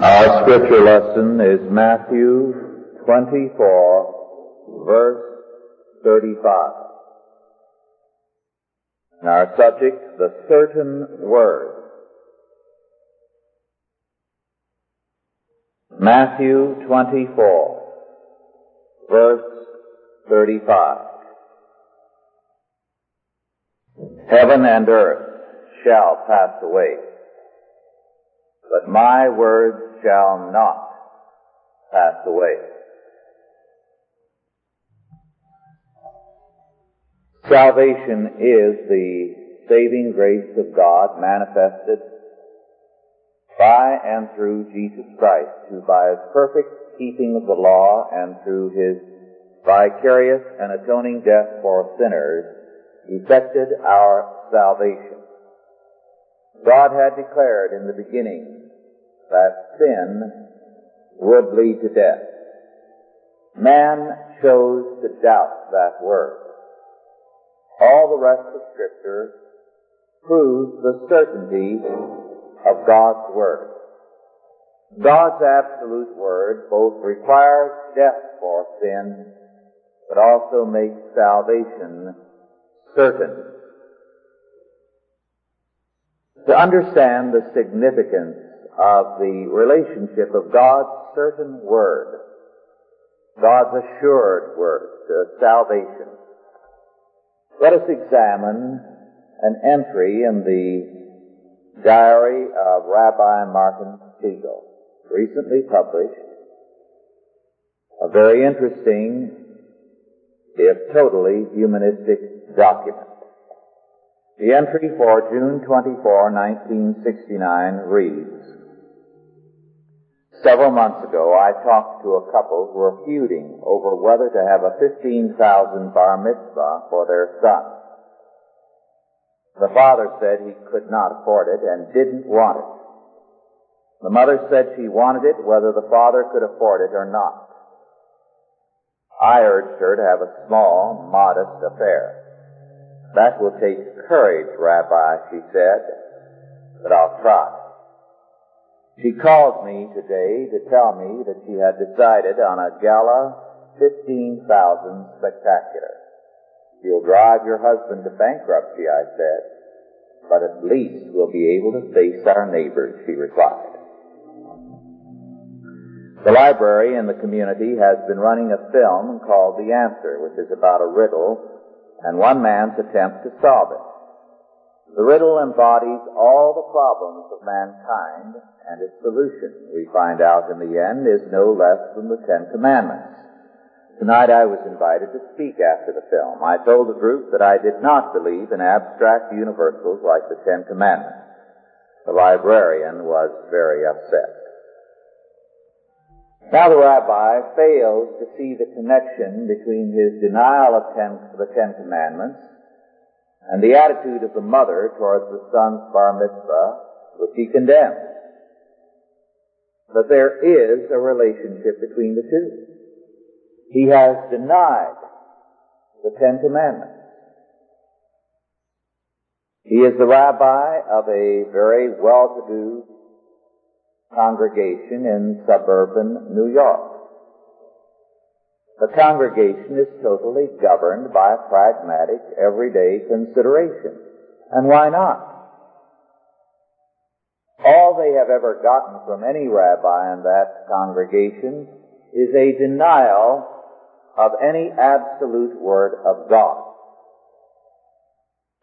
Our scripture lesson is Matthew 24, verse 35. And our subject, the certain word. Matthew 24, verse 35. Heaven and earth shall pass away, but my words shall not pass away. Salvation is the saving grace of God manifested by and through Jesus Christ, who by his perfect keeping of the law and through his vicarious and atoning death for sinners effected our salvation. God had declared in the beginning that sin would lead to death. Man chose to doubt that word. All the rest of Scripture proves the certainty of God's Word. God's absolute Word both requires death for sin, but also makes salvation certain. To understand the significance of the relationship of God's certain Word, God's assured Word salvation, let us examine an entry in the diary of Rabbi Martin Siegel, recently published, a very interesting, if totally humanistic document. The entry for June 24, 1969 reads, Several months ago, I talked to a couple who were feuding over whether to have a 15,000 bar mitzvah for their son. The father said he could not afford it and didn't want it. The mother said she wanted it whether the father could afford it or not. I urged her to have a small, modest affair. That will take courage, Rabbi, she said, but I'll try. She called me today to tell me that she had decided on a gala 15,000 spectacular. You'll drive your husband to bankruptcy, I said, but at least we'll be able to face our neighbors, she replied. The library in the community has been running a film called The Answer, which is about a riddle and one man's attempt to solve it. The riddle embodies all the problems of mankind, and its solution, we find out in the end, is no less than the Ten Commandments. Tonight I was invited to speak after the film. I told the group that I did not believe in abstract universals like the Ten Commandments. The librarian was very upset. Now the rabbi fails to see the connection between his denial of ten, the Ten Commandments and the attitude of the mother towards the son's bar mitzvah, which he condemns. But there is a relationship between the two. He has denied the Ten Commandments. He is the rabbi of a very well-to-do congregation in suburban New York. The congregation is totally governed by a pragmatic, everyday consideration. And why not? All they have ever gotten from any rabbi in that congregation is a denial of any absolute word of God.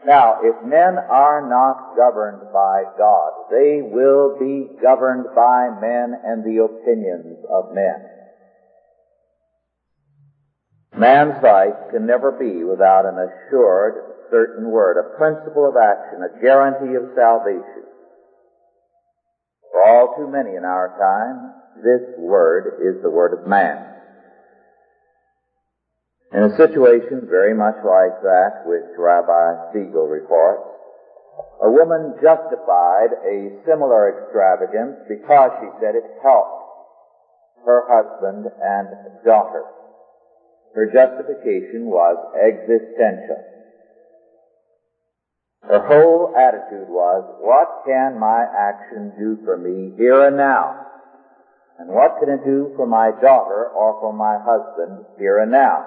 Now, if men are not governed by God, they will be governed by men and the opinions of men. Man's life can never be without an assured, certain word, a principle of action, a guarantee of salvation. For all too many in our time, this word is the word of man. In a situation very much like that which Rabbi Siegel reports, a woman justified a similar extravagance because she said it helped her husband and daughter. Her justification was existential. Her whole attitude was, what can my action do for me here and now? And what can it do for my daughter or for my husband here and now?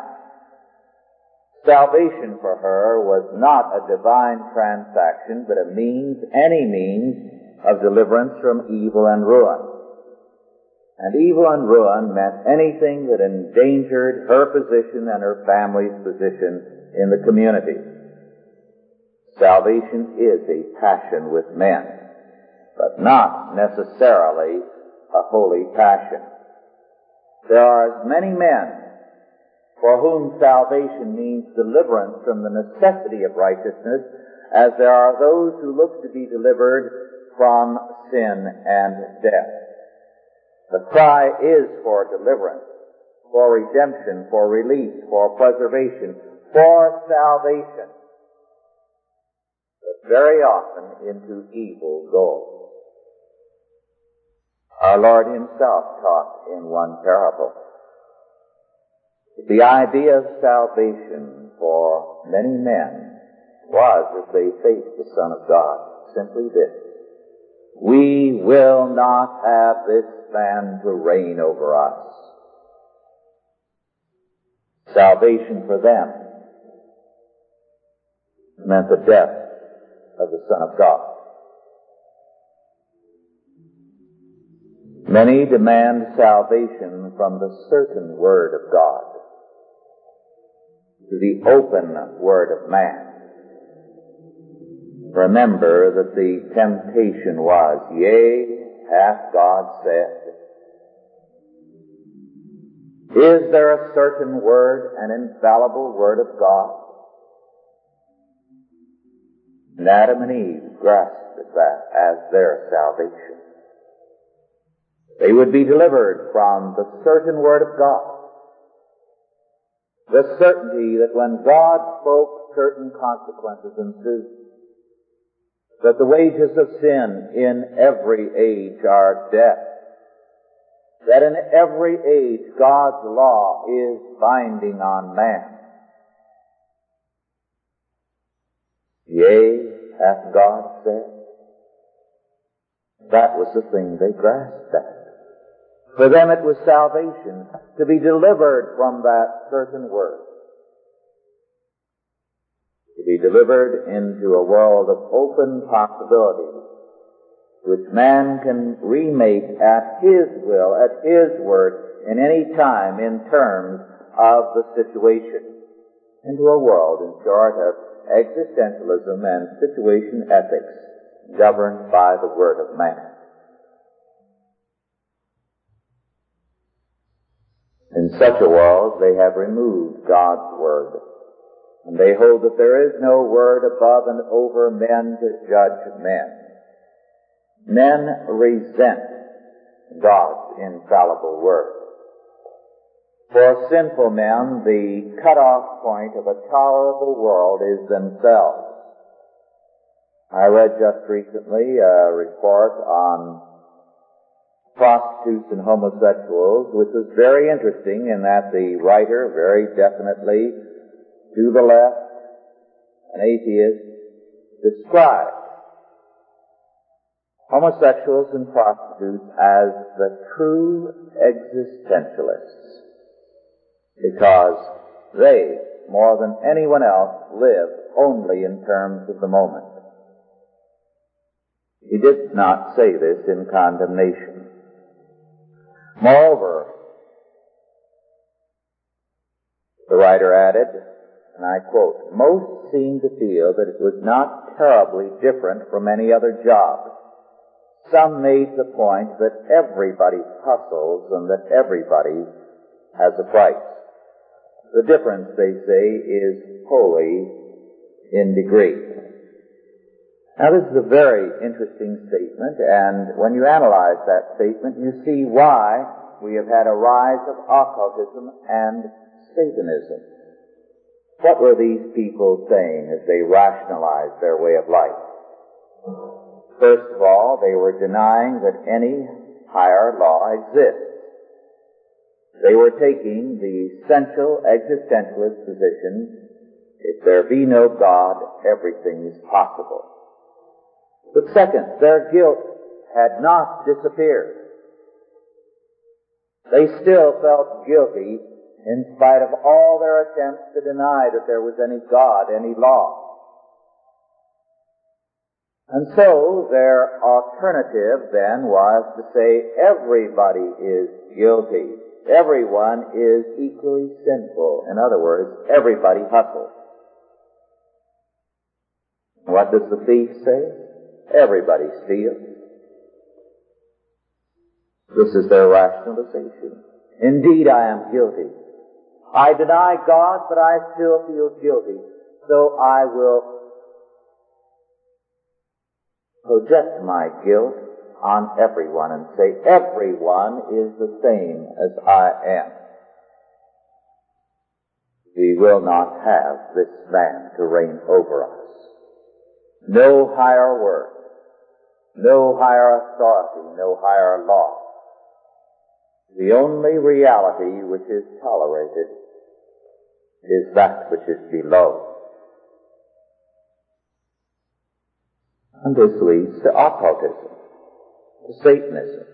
Salvation for her was not a divine transaction, but a means, any means, of deliverance from evil and ruin. And evil and ruin meant anything that endangered her position and her family's position in the community. Salvation is a passion with men, but not necessarily a holy passion. There are as many men for whom salvation means deliverance from the necessity of righteousness as there are those who look to be delivered from sin and death. The cry is for deliverance, for redemption, for release, for preservation, for salvation. But very often into evil goals. Our Lord Himself taught in one parable the idea of salvation for many men was, as they faced the Son of God, simply this. We will not have this man to reign over us. Salvation for them meant the death of the Son of God. Many demand salvation from the certain Word of God to the open word of man. Remember that the temptation was, yea, hath God said. Is there a certain word, an infallible word of God? And Adam and Eve grasped at that as their salvation. They would be delivered from the certain word of God the certainty that when God spoke, certain consequences and ensued. That the wages of sin in every age are death. That in every age God's law is binding on man. Yea, hath God said. That was the thing they grasped at. For them it was salvation to be delivered from that certain word. Be delivered into a world of open possibilities which man can remake at his will, at his word, in any time in terms of the situation. Into a world, in short, of existentialism and situation ethics governed by the word of man. In such a world, they have removed God's Word. And they hold that there is no word above and over men to judge men. Men resent God's infallible Word. For sinful men, the cutoff point of a tolerable world is themselves. I read just recently a report on prostitutes and homosexuals, which was very interesting in that the writer very definitely, to the left, an atheist, described homosexuals and prostitutes as the true existentialists because they, more than anyone else, live only in terms of the moment. He did not say this in condemnation. Moreover, the writer added, and I quote, most seem to feel that it was not terribly different from any other job. Some made the point that everybody hustles and that everybody has a price. The difference, they say, is wholly in degree. Now this is a very interesting statement, and when you analyze that statement, you see why we have had a rise of occultism and Satanism. What were these people saying as they rationalized their way of life? First of all, they were denying that any higher law exists. They were taking the essential existentialist position, if there be no God, everything is possible. But second, their guilt had not disappeared. They still felt guilty in spite of all their attempts to deny that there was any God, any law. And so their alternative then was to say everybody is guilty. Everyone is equally sinful. In other words, everybody hustles. What does the thief say? Everybody steals. This is their rationalization. Indeed, I am guilty. I deny God, but I still feel guilty. So I will project my guilt on everyone and say everyone is the same as I am. We will not have this man to reign over us. No higher word, no higher authority, no higher law. The only reality which is tolerated is that which is below. And this leads to occultism, to Satanism.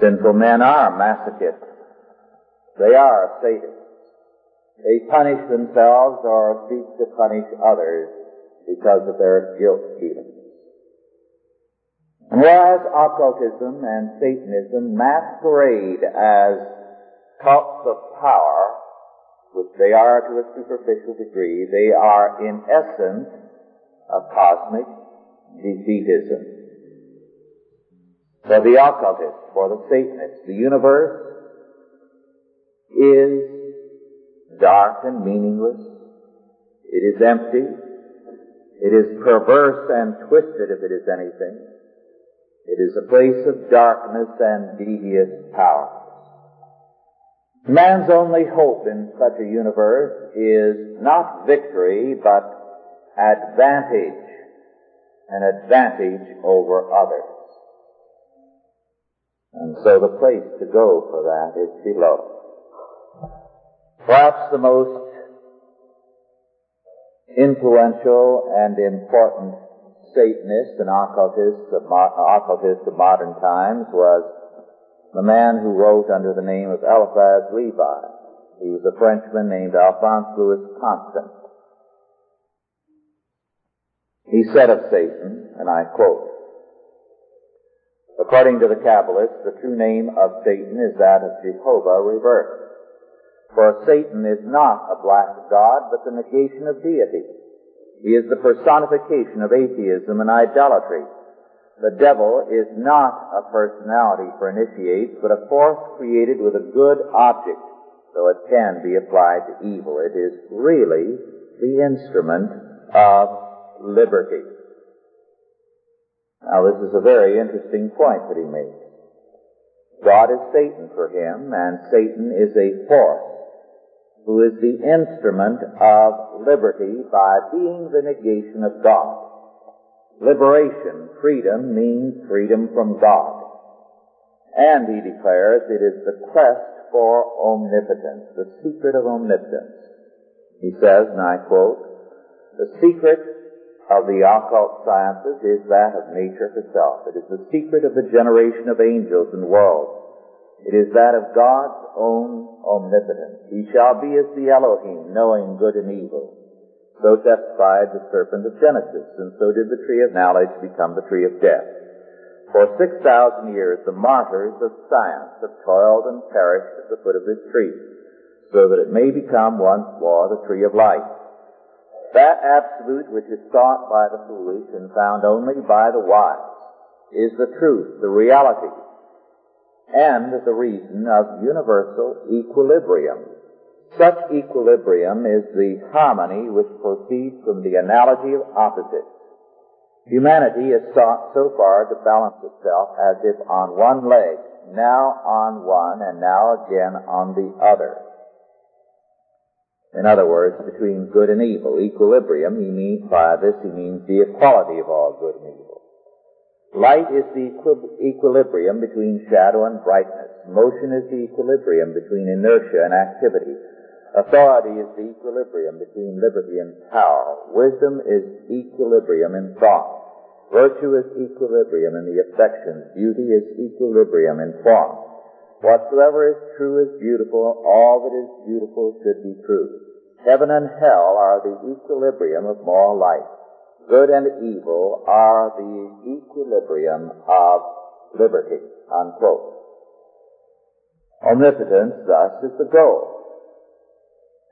Sinful men are masochists. They are sadists. They punish themselves or seek to punish others because of their guilt feelings. Whereas occultism and Satanism masquerade as cults of power, which they are to a superficial degree, they are in essence a cosmic defeatism. For the occultist, for the Satanist, the universe is dark and meaningless. It is empty. It is perverse and twisted if it is anything. It is a place of darkness and devious powers. Man's only hope in such a universe is not victory, but advantage an advantage over others. And so the place to go for that is below. Perhaps the most influential and important Satanist and occultist of, occultist of modern times was the man who wrote under the name of Eliphas Levi. He was a Frenchman named Alphonse Louis Constant. He said of Satan, and I quote, According to the Kabbalists, the true name of Satan is that of Jehovah reversed. For Satan is not a black god, but the negation of deity. He is the personification of atheism and idolatry. The devil is not a personality for initiates, but a force created with a good object, so it can be applied to evil. It is really the instrument of liberty. Now this is a very interesting point that he makes. God is Satan for him, and Satan is a force who is the instrument of liberty by being the negation of God. Liberation, freedom, means freedom from God. And he declares it is the quest for omnipotence, the secret of omnipotence. He says, and I quote, the secret of the occult sciences is that of nature herself. It is the secret of the generation of angels and worlds. It is that of God's own omnipotence. He shall be as the Elohim, knowing good and evil. So testified the serpent of Genesis, and so did the tree of knowledge become the tree of death. For six thousand years the martyrs of science have toiled and perished at the foot of this tree, so that it may become once more the tree of life. That absolute which is sought by the foolish and found only by the wise is the truth, the reality, and the reason of universal equilibrium. Such equilibrium is the harmony which proceeds from the analogy of opposites. Humanity has sought so far to balance itself as if on one leg, now on one, and now again on the other. In other words, between good and evil, equilibrium, he means, by this he means the equality of all good and evil. Light is the equilibrium between shadow and brightness. Motion is the equilibrium between inertia and activity. Authority is the equilibrium between liberty and power. Wisdom is equilibrium in thought. Virtue is equilibrium in the affections. Beauty is equilibrium in form. Whatsoever is true is beautiful. All that is beautiful should be true. Heaven and hell are the equilibrium of moral life. Good and evil are the equilibrium of liberty. Unquote. Omnipotence, thus, is the goal.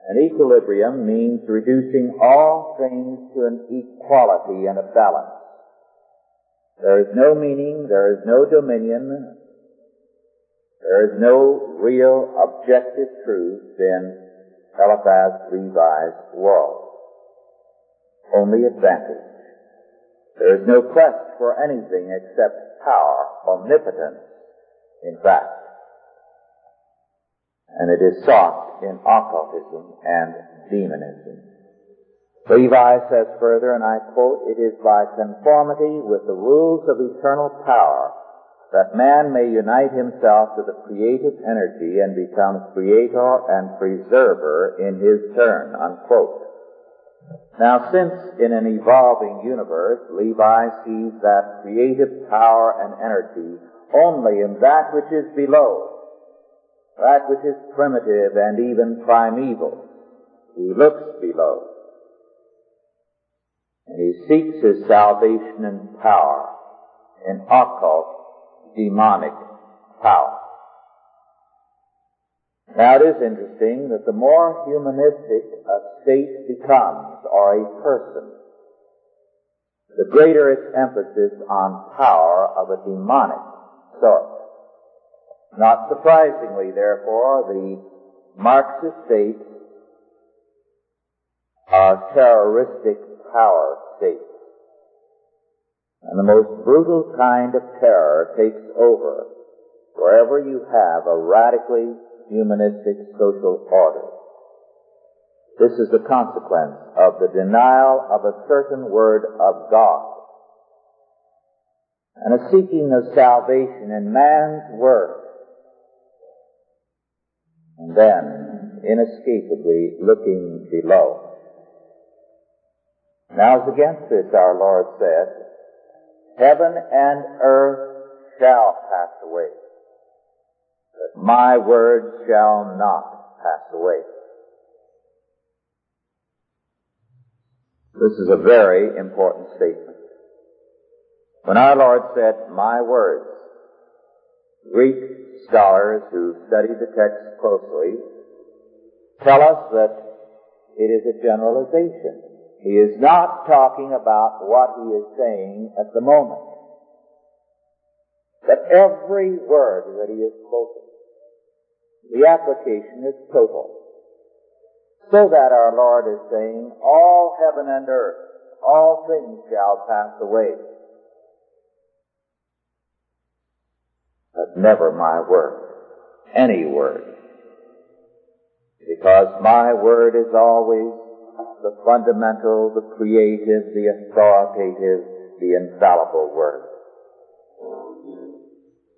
An equilibrium means reducing all things to an equality and a balance. There is no meaning, there is no dominion, there is no real objective truth in Eliphas Levi's world. Only advantage. There is no quest for anything except power, omnipotence, in fact. And it is sought in occultism and demonism. Levi says further, and I quote, it is by conformity with the rules of eternal power that man may unite himself to the creative energy and become creator and preserver in his turn, unquote. Now, since in an evolving universe, Levi sees that creative power and energy only in that which is below, that which is primitive and even primeval, he looks below. And he seeks his salvation and power in occult demonic power. Now it is interesting that the more humanistic a state becomes, or a person, the greater its emphasis on power of a demonic sort. Not surprisingly, therefore, the Marxist states are terroristic power states. And the most brutal kind of terror takes over wherever you have a radically humanistic social order. This is the consequence of the denial of a certain word of God and a seeking of salvation in man's word and then inescapably looking below. Now as against this our Lord said, Heaven and earth shall pass away, but my word shall not pass away. This is a very important statement. When our Lord said, my words, Greek scholars who study the text closely tell us that it is a generalization. He is not talking about what he is saying at the moment. But every word that he has spoken, the application is total. So that our Lord is saying, all heaven and earth, all things shall pass away. But never my word. Any word. Because my word is always the fundamental, the creative, the authoritative, the infallible Word.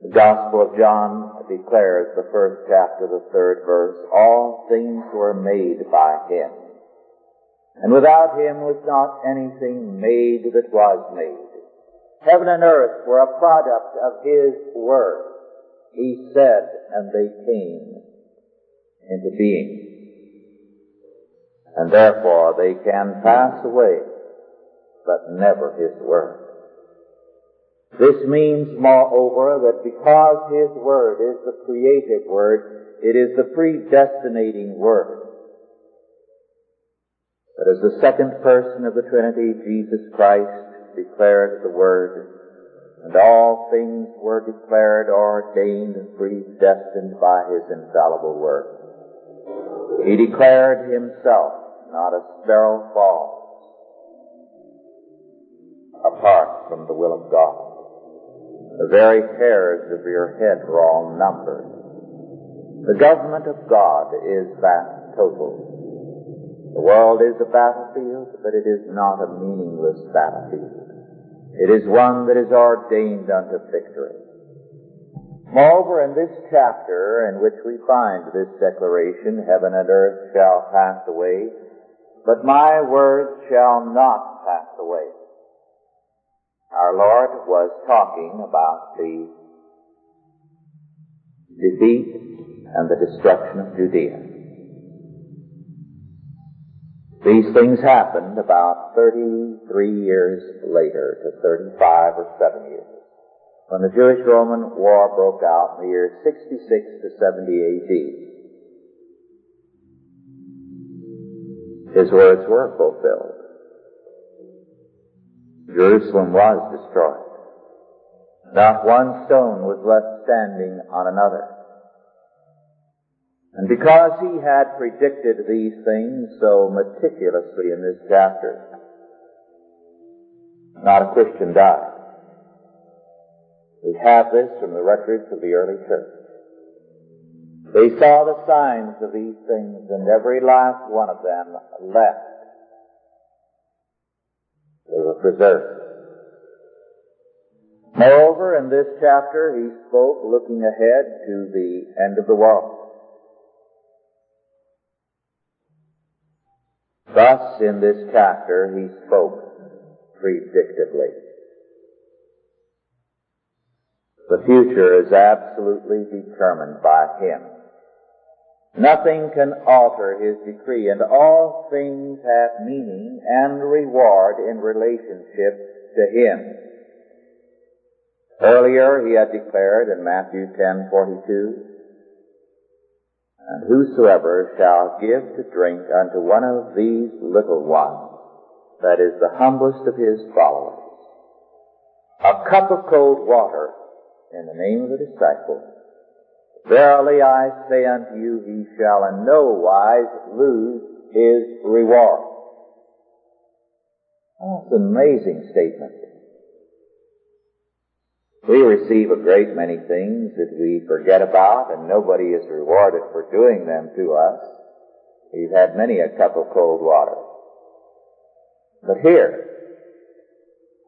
The Gospel of John declares the first chapter, the third verse, all things were made by Him. And without Him was not anything made that was made. Heaven and earth were a product of His Word. He said, and they came into being and therefore they can pass away, but never His Word. This means, moreover, that because His Word is the creative Word, it is the predestinating Word. That as the second person of the Trinity, Jesus Christ declared the Word, and all things were declared, ordained, and predestined by His infallible Word. He declared Himself not a sparrow falls apart from the will of God. The very hairs of your head are all numbered. The government of God is that total. The world is a battlefield, but it is not a meaningless battlefield. It is one that is ordained unto victory. Moreover, in this chapter in which we find this declaration, heaven and earth shall pass away, but my words shall not pass away. Our Lord was talking about the defeat, and the destruction of Judea. These things happened about 33 years later to 35 or 7 years when the Jewish-Roman War broke out in the years 66 to 70 AD. His words were fulfilled. Jerusalem was destroyed. Not one stone was left standing on another. And because he had predicted these things so meticulously in this chapter, not a Christian died. We have this from the records of the early church. They saw the signs of these things and every last one of them left. They were preserved. Moreover, in this chapter, he spoke looking ahead to the end of the world. Thus, in this chapter, he spoke predictably. The future is absolutely determined by him. Nothing can alter his decree, and all things have meaning and reward in relationship to him. Earlier he had declared in Matthew 10:42, "And whosoever shall give to drink unto one of these little ones, that is the humblest of his followers, a cup of cold water in the name of the disciple, Verily I say unto you, he shall in no wise lose his reward. That's an amazing statement. We receive a great many things that we forget about and nobody is rewarded for doing them to us. We've had many a cup of cold water. But here,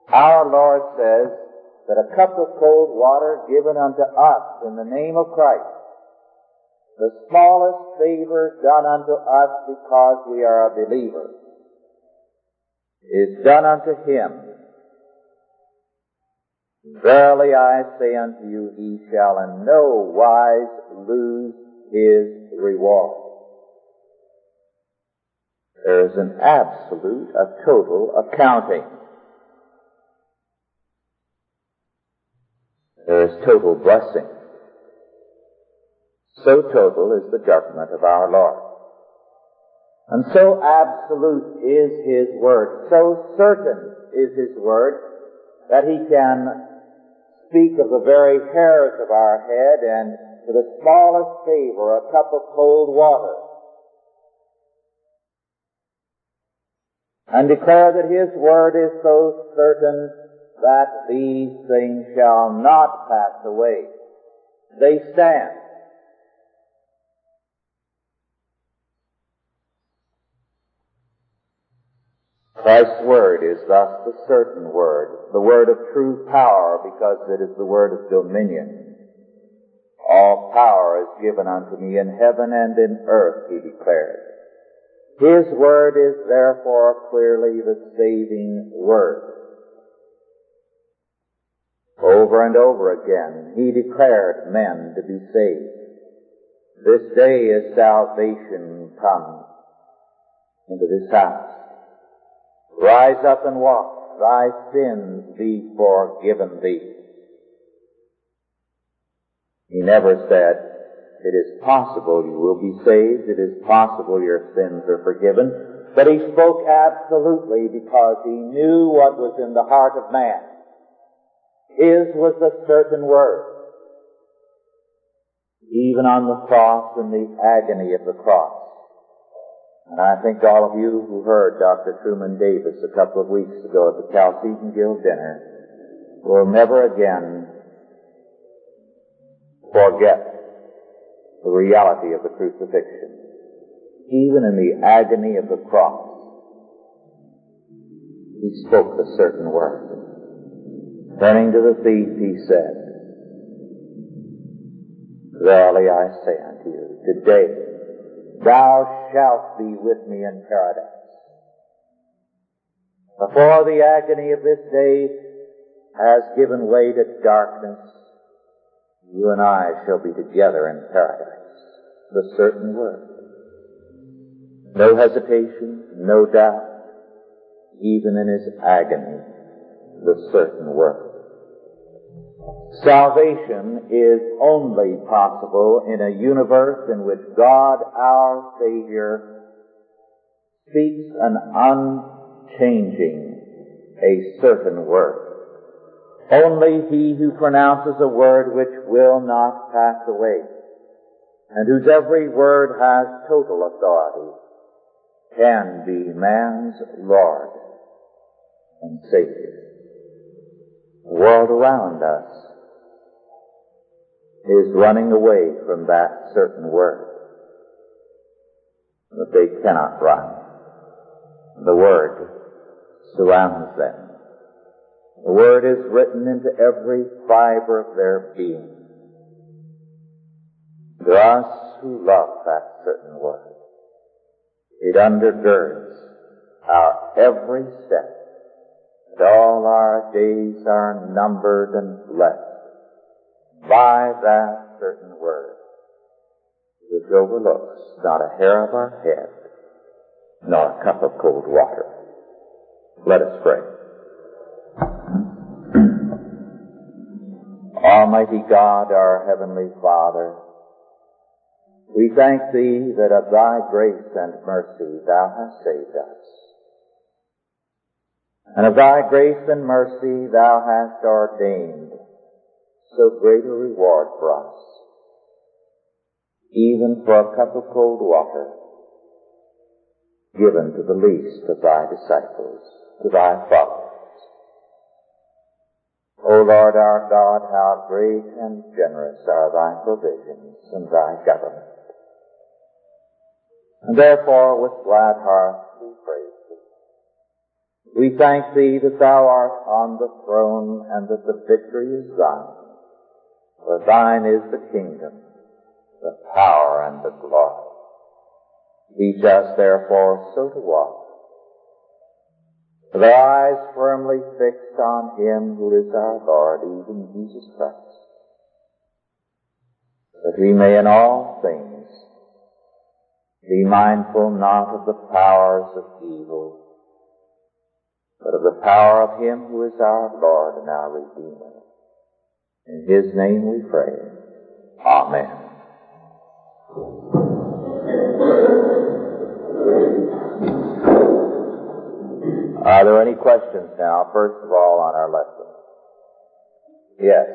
our Lord says, that a cup of cold water given unto us in the name of Christ, the smallest favor done unto us because we are a believer, is done unto him. Verily I say unto you, he shall in no wise lose his reward. There is an absolute, a total accounting There is total blessing. So total is the judgment of our Lord. And so absolute is His Word, so certain is His Word, that He can speak of the very hairs of our head and to the smallest favor, a cup of cold water. And declare that His Word is so certain that these things shall not pass away. They stand. Christ's word is thus the certain word, the word of true power because it is the word of dominion. All power is given unto me in heaven and in earth, he declared. His word is therefore clearly the saving word. Over and over again, he declared men to be saved. This day is salvation come into this house. Rise up and walk. Thy sins be forgiven thee. He never said, it is possible you will be saved. It is possible your sins are forgiven. But he spoke absolutely because he knew what was in the heart of man. His was the certain word. Even on the cross and the agony of the cross. And I think all of you who heard Dr. Truman Davis a couple of weeks ago at the Chalcedon Guild dinner will never again forget the reality of the crucifixion. Even in the agony of the cross, he spoke a certain word. Turning to the thief, he said, Verily I say unto you, today thou shalt be with me in paradise. Before the agony of this day has given way to darkness, you and I shall be together in paradise. The certain word. No hesitation, no doubt, even in his agony, the certain word. Salvation is only possible in a universe in which God our Savior speaks an unchanging, a certain word. Only he who pronounces a word which will not pass away, and whose every word has total authority, can be man's Lord and Savior. World around us is running away from that certain word. But they cannot run. The word surrounds them. The word is written into every fiber of their being. To us who love that certain word, it undergirds our every step, and all our days are numbered and blessed by that certain word, which overlooks not a hair of our head, nor a cup of cold water. Let us pray. Almighty God, our Heavenly Father, we thank Thee that of Thy grace and mercy Thou hast saved us. And of Thy grace and mercy Thou hast ordained so great a reward for us, even for a cup of cold water given to the least of Thy disciples, to Thy followers. O Lord our God, how great and generous are Thy provisions and Thy government. And therefore, with glad Thee. We thank Thee that Thou art on the throne and that the victory is Thine. For Thine is the kingdom, the power, and the glory. Teach us, therefore, so to walk, with our eyes firmly fixed on Him who is our Lord, even Jesus Christ, that we may in all things be mindful not of the powers of evil, but of the power of Him who is our Lord and our Redeemer. In His name we pray. Amen. Are there any questions now, first of all, on our lesson? Yes.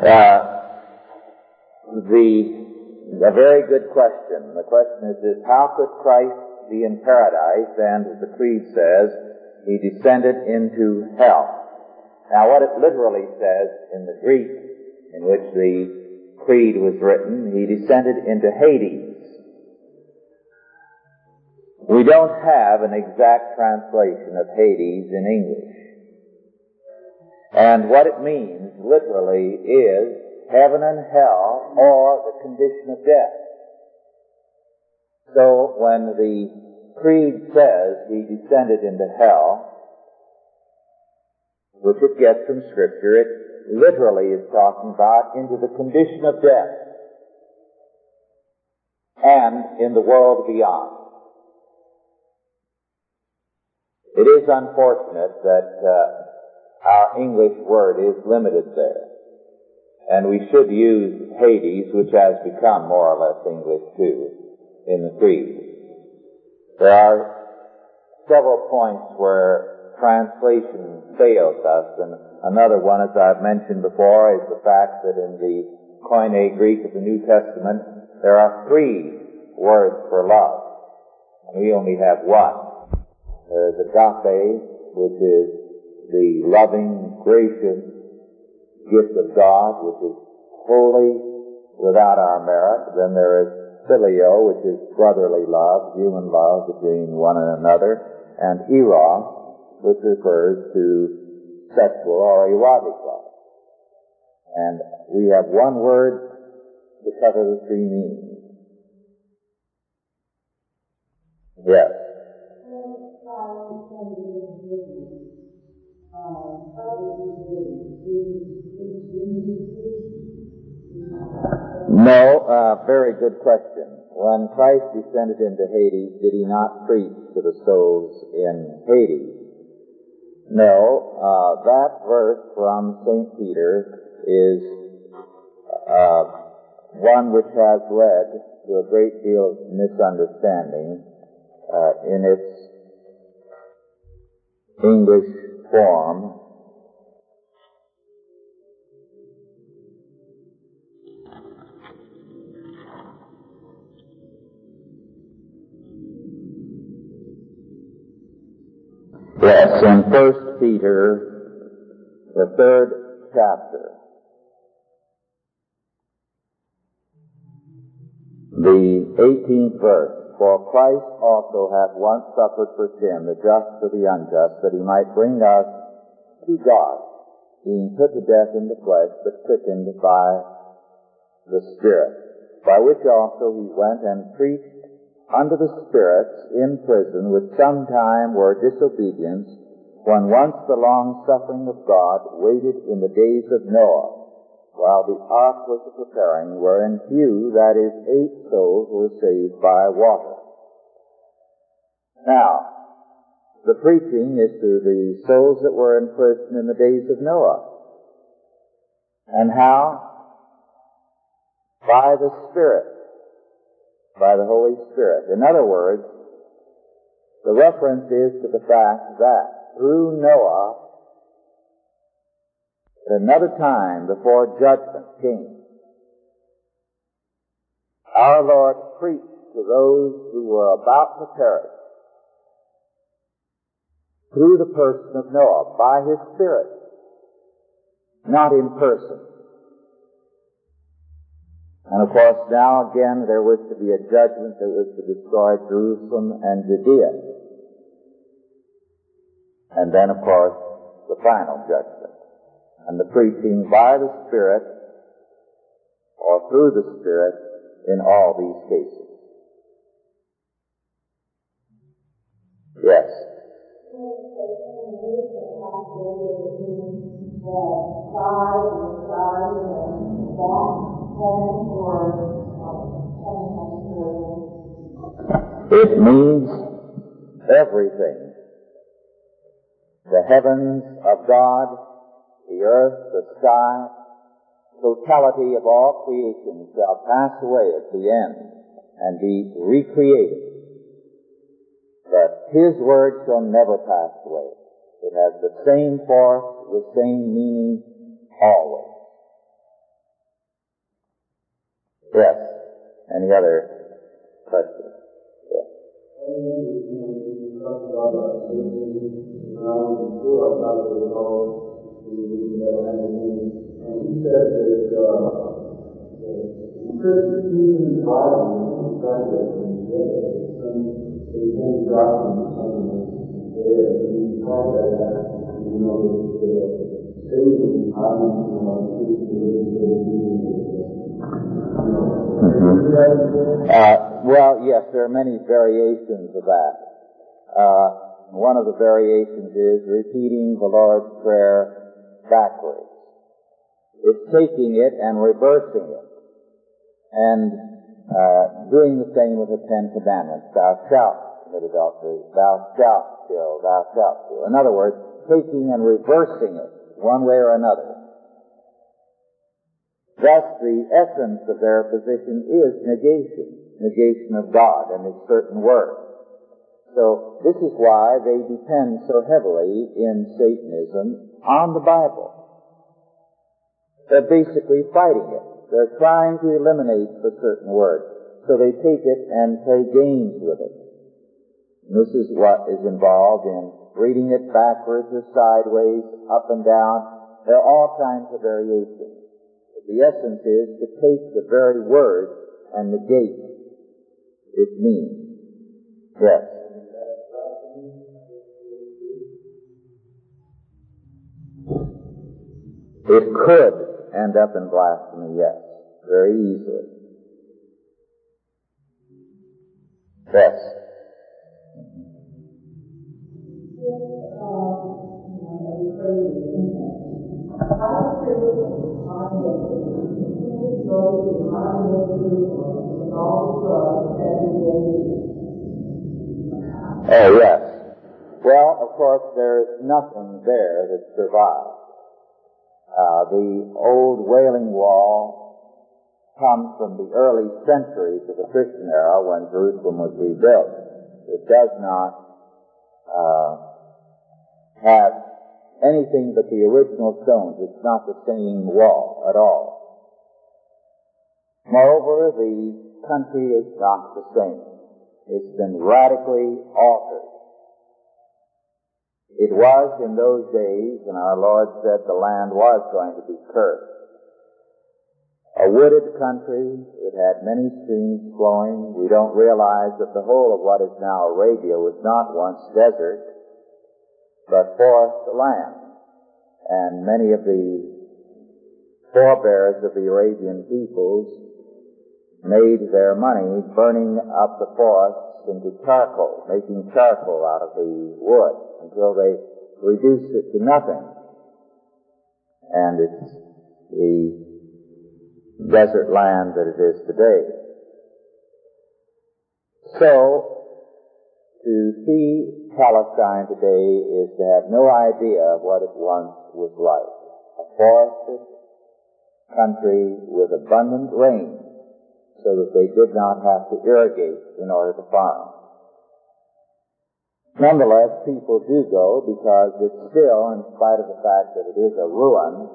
Uh, the, a very good question. The question is this, how could Christ be in paradise and, as the Creed says, he descended into hell? Now what it literally says in the Greek in which the Creed was written, he descended into Hades. We don't have an exact translation of Hades in English. And what it means literally is heaven and hell or the condition of death. So when the Creed says he descended into hell, which it gets from Scripture, it literally is talking about into the condition of death and in the world beyond. It is unfortunate that uh, our English word is limited there. And we should use Hades, which has become more or less English too, in the Creed. There are several points where translation fails us, and another one, as I've mentioned before, is the fact that in the Koine Greek of the New Testament, there are three words for love, and we only have one. There is agape, which is the loving, gracious gift of God, which is wholly without our merit. Then there is phileo, which is brotherly love, human love between one and another, and eros, which refers to sexual or erotic love. And we have one word to cover the three meanings. Yes. No, uh, very good question. When Christ descended into Hades, did he not preach to the souls in Hades? No, uh, that verse from St. Peter is uh, one which has led to a great deal of misunderstanding uh, in its English form. Yes, in First Peter, the third chapter, the 18th verse, For Christ also hath once suffered for sin, the just for the unjust, that he might bring us to God, being put to death in the flesh, but quickened by the Spirit, by which also he went and preached unto the spirits in prison which sometime were disobedience, when once the long suffering of God waited in the days of Noah, while the ark was preparing, wherein few, that is, eight souls, were saved by water. Now, the preaching is to the souls that were in prison in the days of Noah. And how? By the Spirit by the Holy Spirit. In other words, the reference is to the fact that through Noah, at another time before judgment came, our Lord preached to those who were about to perish through the person of Noah by His Spirit, not in person. And of course, now again, there was to be a judgment that was to destroy Jerusalem and Judea. And then, of course, the final judgment. And the preaching by the Spirit, or through the Spirit, in all these cases. Yes. It means everything. The heavens of God, the earth, the sky, totality of all creation shall pass away at the end and be recreated. But His word shall never pass away. It has the same force, the same meaning always. Yes. Any other questions? Yes. That uh, well, yes, there are many variations of that. Uh, one of the variations is repeating the Lord's Prayer backwards. It's taking it and reversing it. And uh, doing the same with the Ten Commandments. Thou shalt commit adultery. Thou shalt kill. Thou shalt kill. In other words, taking and reversing it one way or another. Thus, the essence of their position is negation, negation of God and His certain word. So, this is why they depend so heavily in Satanism on the Bible. They're basically fighting it. They're trying to eliminate the certain word. So they take it and play games with it. And this is what is involved in reading it backwards or sideways, up and down. There are all kinds of variations. The essence is to take the very word and negate its meaning. Yes. It could end up in blasphemy, yes, very easily. Yes. Oh, yes. Well, of course, there's nothing there that survives. Uh, the old Wailing Wall comes from the early centuries of the Christian era when Jerusalem was rebuilt. It does not uh, have anything but the original stones. It's not the same wall at all. Moreover, the country is not the same. It's been radically altered. It was in those days, and our Lord said the land was going to be cursed. A wooded country, it had many streams flowing. We don't realize that the whole of what is now Arabia was not once desert, but forest land. And many of the forebears of the Arabian peoples made their money burning up the forests into charcoal, making charcoal out of the wood until they reduced it to nothing. And it's the desert land that it is today. So, to see Palestine today is to have no idea of what it once was like. A forested country with abundant rain so that they did not have to irrigate in order to farm. Nonetheless, people do go because it's still, in spite of the fact that it is a ruin,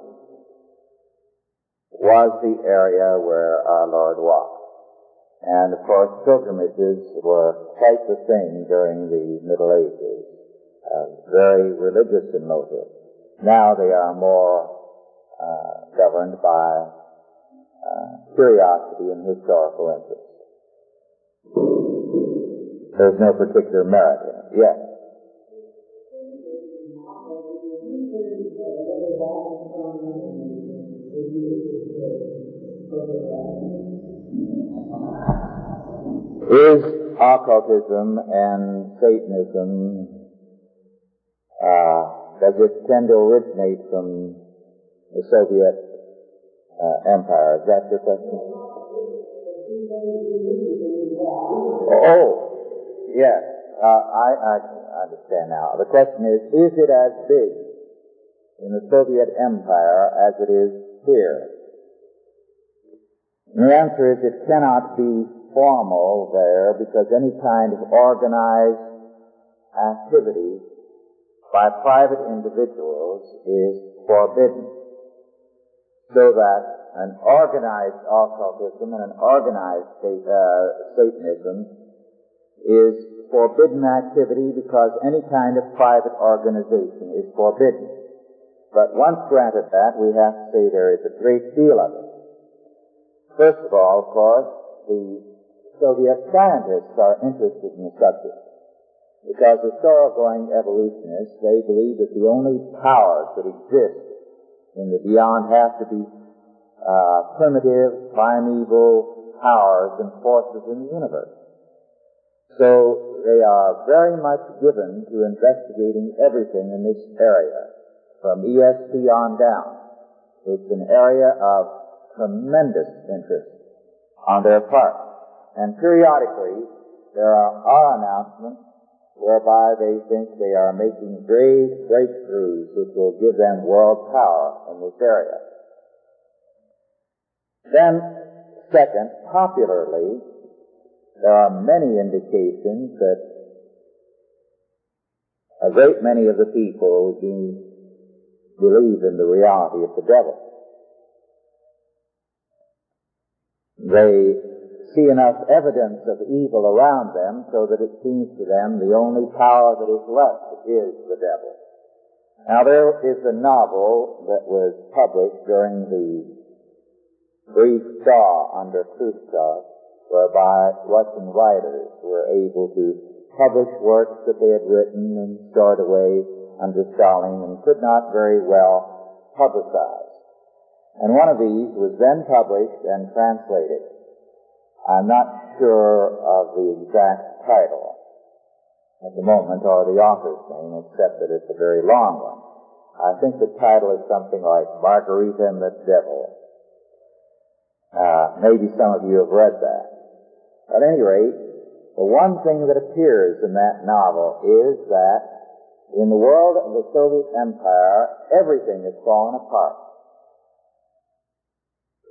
was the area where our Lord walked. And of course, pilgrimages were quite the thing during the Middle Ages, uh, very religious in motive. Now they are more uh, governed by uh, curiosity and historical interest. There's no particular merit in it. Yes. Is occultism and Satanism, uh, does it tend to originate from the Soviet uh, empire? Is that your question? Oh, yes. Uh, I, I understand now. The question is, is it as big in the Soviet empire as it is here? And the answer is it cannot be formal there because any kind of organized activity by private individuals is forbidden. So that an organized occultism and an organized uh, Satanism is forbidden activity because any kind of private organization is forbidden. But once granted that, we have to say there is a great deal of it. First of all, of course, the Soviet scientists are interested in the subject. Because as thoroughgoing evolutionists, they believe that the only powers that exist in the beyond have to be uh, primitive, primeval powers and forces in the universe. So they are very much given to investigating everything in this area, from ESP on down. It's an area of tremendous interest on their part. And periodically, there are, are announcements whereby they think they are making great breakthroughs which will give them world power in this area. Then, second, popularly, there are many indications that a great many of the people do believe in the reality of the devil. They see enough evidence of evil around them so that it seems to them the only power that is left is the devil. Now there is a novel that was published during the brief thaw under Khrushchev whereby Russian writers were able to publish works that they had written and stored away under Stalin and could not very well publicize. And one of these was then published and translated. I'm not sure of the exact title. at the moment or the author's name, except that it's a very long one. I think the title is something like Margarita and the Devil. Uh, maybe some of you have read that. At any rate, the one thing that appears in that novel is that in the world of the Soviet Empire, everything has fallen apart.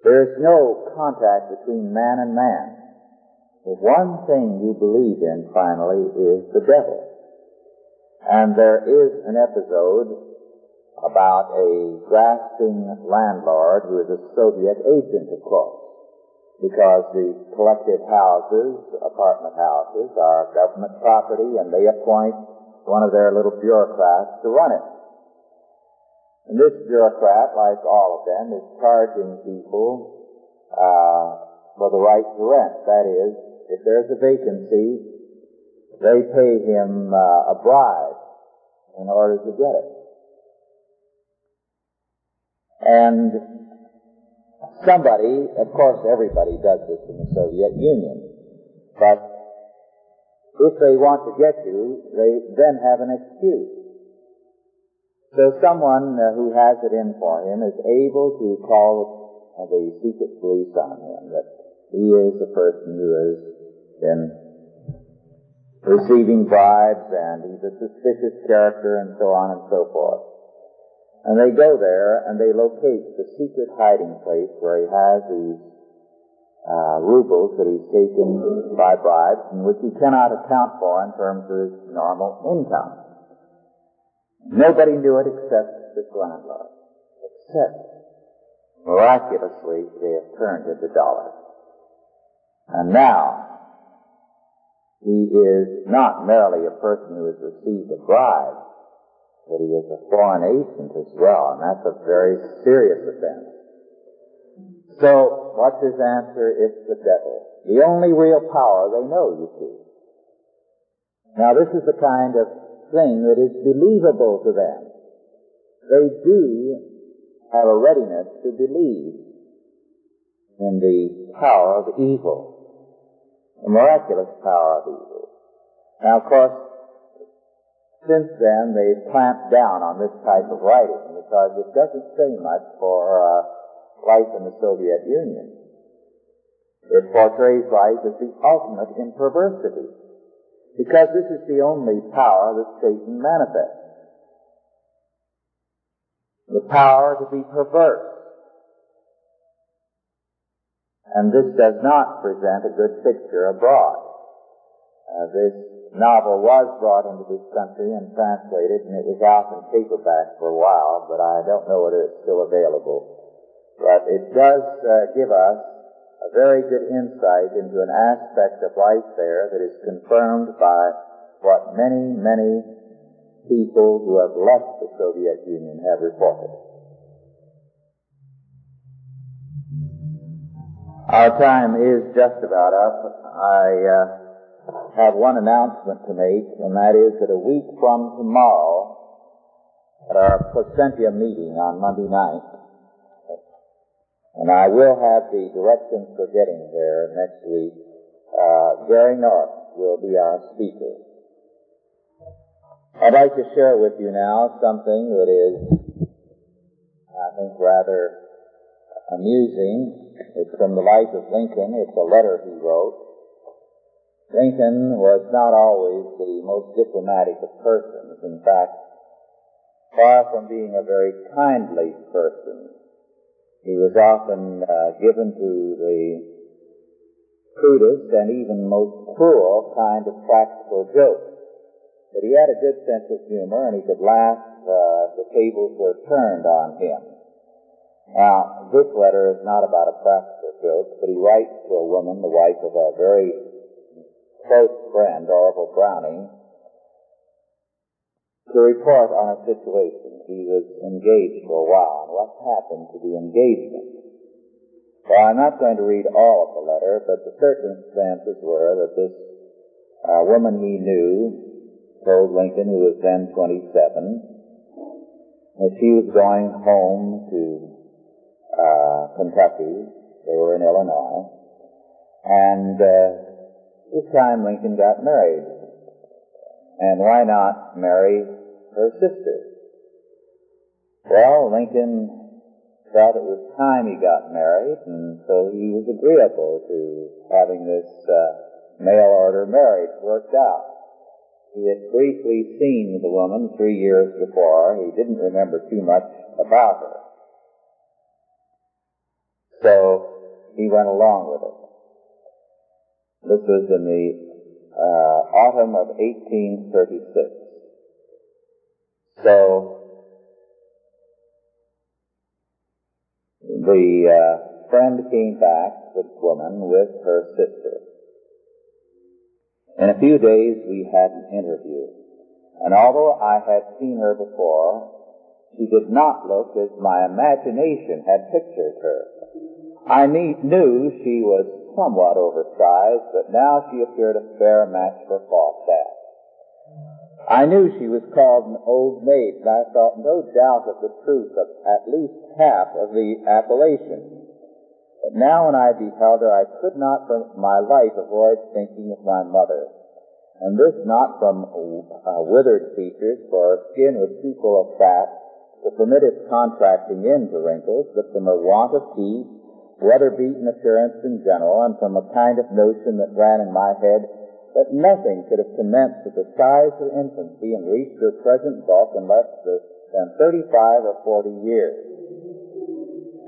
There is no contact between man and man. The one thing you believe in, finally, is the devil. And there is an episode about a grasping landlord who is a Soviet agent, of course, because the collective houses, apartment houses, are government property and they appoint one of their little bureaucrats to run it. And this bureaucrat, like all of them, is charging people uh, for the right to rent. That is, if there's a vacancy, they pay him uh, a bribe in order to get it. And somebody, of course everybody does this in the Soviet Union, but if they want to get you, they then have an excuse. So someone uh, who has it in for him is able to call uh, the secret police on him that he is a person who is in receiving bribes and he's a suspicious character and so on and so forth. And they go there and they locate the secret hiding place where he has these uh, rubles that he's taken by bribes and which he cannot account for in terms of his normal income. Nobody knew it except the landlord. Except, miraculously, they have turned into dollars. And now, he is not merely a person who has received a bribe, but he is a foreign agent as well, and that's a very serious offense. So, what's his answer? It's the devil. The only real power they know, you see. Now, this is the kind of thing that is believable to them. They do have a readiness to believe in the power of evil the miraculous power of evil. Now, of course, since then they've clamped down on this type of writing because it doesn't say much for uh, life in the Soviet Union. It portrays life as the ultimate in perversity because this is the only power that Satan manifests. The power to be perverse and this does not present a good picture abroad. Uh, this novel was brought into this country and translated, and it was out in paperback for a while, but I don't know whether it's still available. But it does uh, give us a very good insight into an aspect of life there that is confirmed by what many, many people who have left the Soviet Union have reported. Our time is just about up. I uh, have one announcement to make, and that is that a week from tomorrow, at our Placentia meeting on Monday night, and I will have the directions for getting there next week, uh, Gary North will be our speaker. I'd like to share with you now something that is, I think, rather amusing it's from the life of Lincoln. It's a letter he wrote. Lincoln was not always the most diplomatic of persons. In fact, far from being a very kindly person, he was often uh, given to the crudest and even most cruel kind of practical jokes. But he had a good sense of humor and he could laugh uh, the tables were turned on him. Now, this letter is not about a practical joke, but he writes to a woman, the wife of a very close friend, Orville Browning, to report on a situation. He was engaged for a while, and what happened to the engagement? Well, I'm not going to read all of the letter, but the circumstances were that this uh, woman he knew told Lincoln, who was then 27, that she was going home to uh, Kentucky. They were in Illinois. And uh, this time Lincoln got married. And why not marry her sister? Well, Lincoln thought it was time he got married, and so he was agreeable to having this uh, mail order marriage worked out. He had briefly seen the woman three years before. He didn't remember too much about her. So he went along with it. This was in the uh, autumn of 1836. So the uh, friend came back, the woman, with her sister. In a few days we had an interview, and although I had seen her before, she did not look as my imagination had pictured her. I knew she was somewhat oversized, but now she appeared a fair match for Falstaff. I knew she was called an old maid, and I felt no doubt of the truth of at least half of the appellation. But now when I beheld her, I could not for my life avoid thinking of my mother. And this not from uh, withered features, for her skin was too full of fat to permit its contracting into wrinkles, but from her want of teeth, weather-beaten appearance in general, and from a kind of notion that ran in my head that nothing could have commenced at the size of infancy and reached her present bulk in less than 35 or 40 years.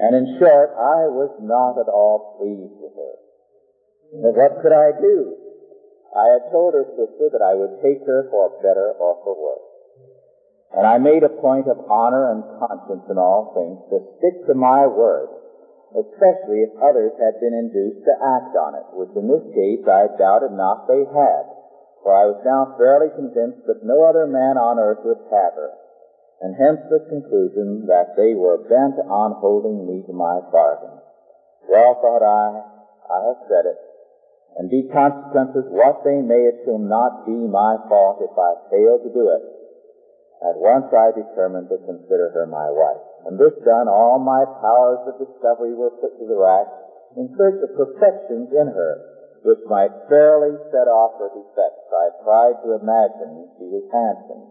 And in short, I was not at all pleased with her. But what could I do? I had told her sister that I would take her for better or for worse. And I made a point of honor and conscience in all things to stick to my word especially if others had been induced to act on it, which in this case I doubted not they had, for I was now fairly convinced that no other man on earth would have her, and hence the conclusion that they were bent on holding me to my bargain. Well, thought I, I have said it, and be consequences what they may, it shall not be my fault if I fail to do it. At once I determined to consider her my wife. And this done, all my powers of discovery were put to the rack in search of perfections in her, which might fairly set off her defects. I tried to imagine she was handsome,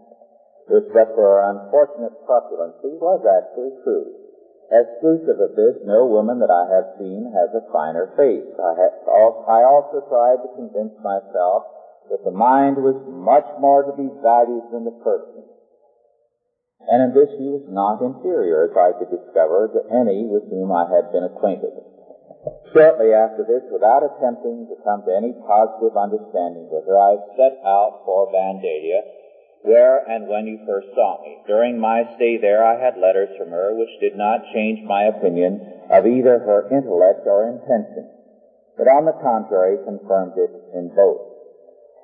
which but for her unfortunate corpulency was actually true. Exclusive of this, no woman that I have seen has a finer face. I, I also tried to convince myself that the mind was much more to be valued than the person and in this he was not inferior, as I could discover, to any with whom I had been acquainted. Shortly after this, without attempting to come to any positive understanding with her, I set out for Vandalia, where and when you first saw me. During my stay there, I had letters from her which did not change my opinion of either her intellect or intention, but on the contrary confirmed it in both.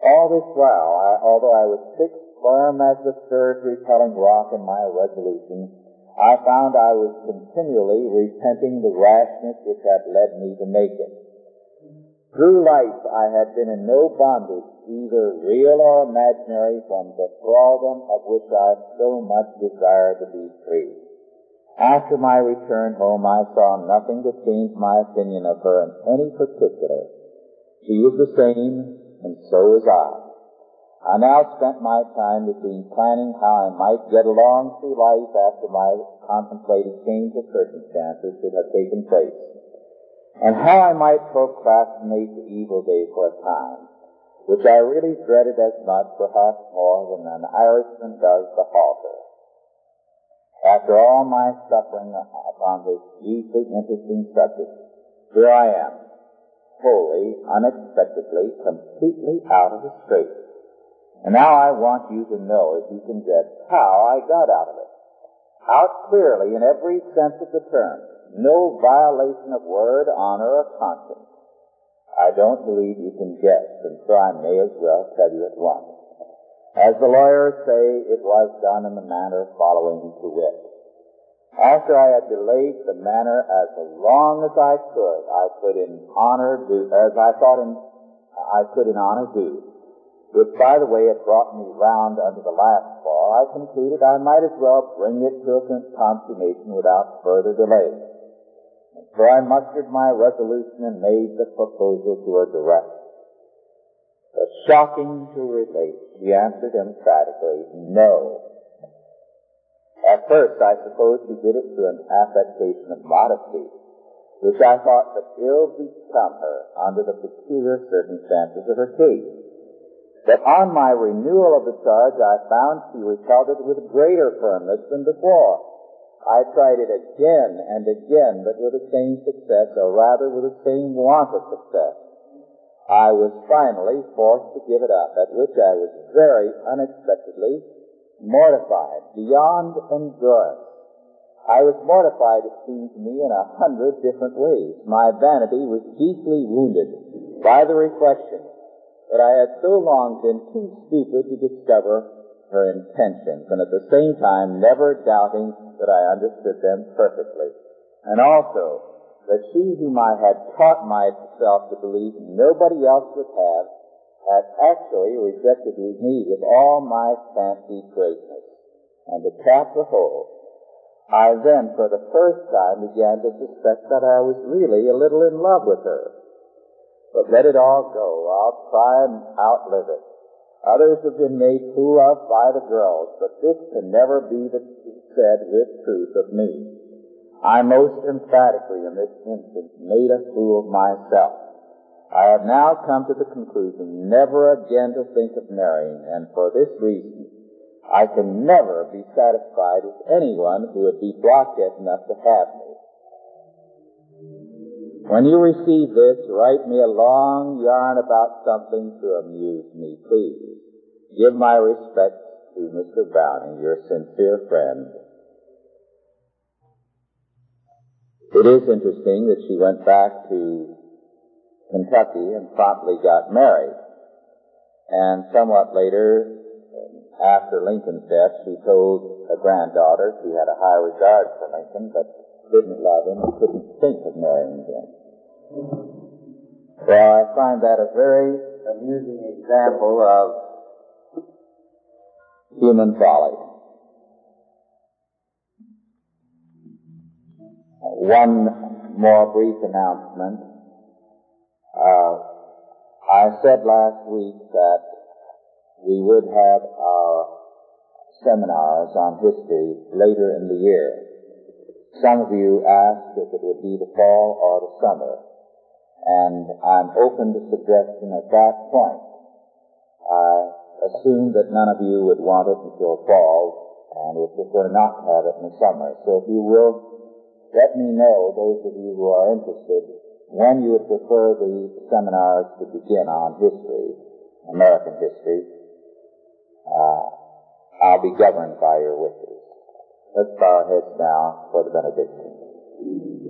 All this while, I, although I was fixed firm as the third repelling rock in my resolution, I found I was continually repenting the rashness which had led me to make it. Through life I had been in no bondage, either real or imaginary, from the thraldom of which I so much desired to be free. After my return home, I saw nothing to change my opinion of her in any particular. She was the same, and so was I. I now spent my time between planning how I might get along through life after my contemplated change of circumstances should have taken place, and how I might procrastinate the evil day for a time, which I really dreaded as much, perhaps more, than an Irishman does the halter. After all my suffering upon this deeply interesting subject, here I am, wholly, unexpectedly, completely out of the straight. And now I want you to know, if you can guess, how I got out of it. Out clearly in every sense of the term. No violation of word, honor, or conscience. I don't believe you can guess, and so I may as well tell you at once. As the lawyers say, it was done in the manner following to wit. After I had delayed the manner as long as I could, I could in honor do, as I thought in, I could in honor do which, by the way, had brought me round under the last fall, I concluded I might as well bring it to a consummation without further delay. And so I mustered my resolution and made the proposal to her direct. But shocking to relate, she answered emphatically, no. At first, I suppose she did it through an affectation of modesty, which I thought but ill become her under the peculiar circumstances of her case. But on my renewal of the charge, I found she repelled it with greater firmness than before. I tried it again and again, but with the same success, or rather with the same want of success. I was finally forced to give it up, at which I was very unexpectedly mortified beyond endurance. I was mortified, it seemed to me, in a hundred different ways. My vanity was deeply wounded by the reflection that I had so long been too stupid to discover her intentions, and at the same time never doubting that I understood them perfectly. And also, that she whom I had taught myself to believe nobody else would have, had actually rejected me with all my fancied greatness. And to cap the whole, I then for the first time began to suspect that I was really a little in love with her. But let it all go. I'll try and outlive it. Others have been made fool of by the girls, but this can never be the, said with truth of me. I most emphatically in this instance made a fool of myself. I have now come to the conclusion never again to think of marrying, and for this reason, I can never be satisfied with anyone who would be blockhead enough to have me. When you receive this, write me a long yarn about something to amuse me, please. Give my respects to Mr. Browning, your sincere friend. It is interesting that she went back to Kentucky and promptly got married. And somewhat later, after Lincoln's death, she told a granddaughter she had a high regard for Lincoln, but didn't love him and couldn't think of marrying him. Well, I find that a very amusing example of human folly. One more brief announcement. Uh, I said last week that we would have our seminars on history later in the year. Some of you asked if it would be the fall or the summer, and I'm open to suggestion at that point. I assume that none of you would want it until fall, and would prefer not to have it in the summer. So if you will, let me know, those of you who are interested, when you would prefer the seminars to begin on history, American history. Uh, I'll be governed by your wishes. Let's bow our heads now for the benediction.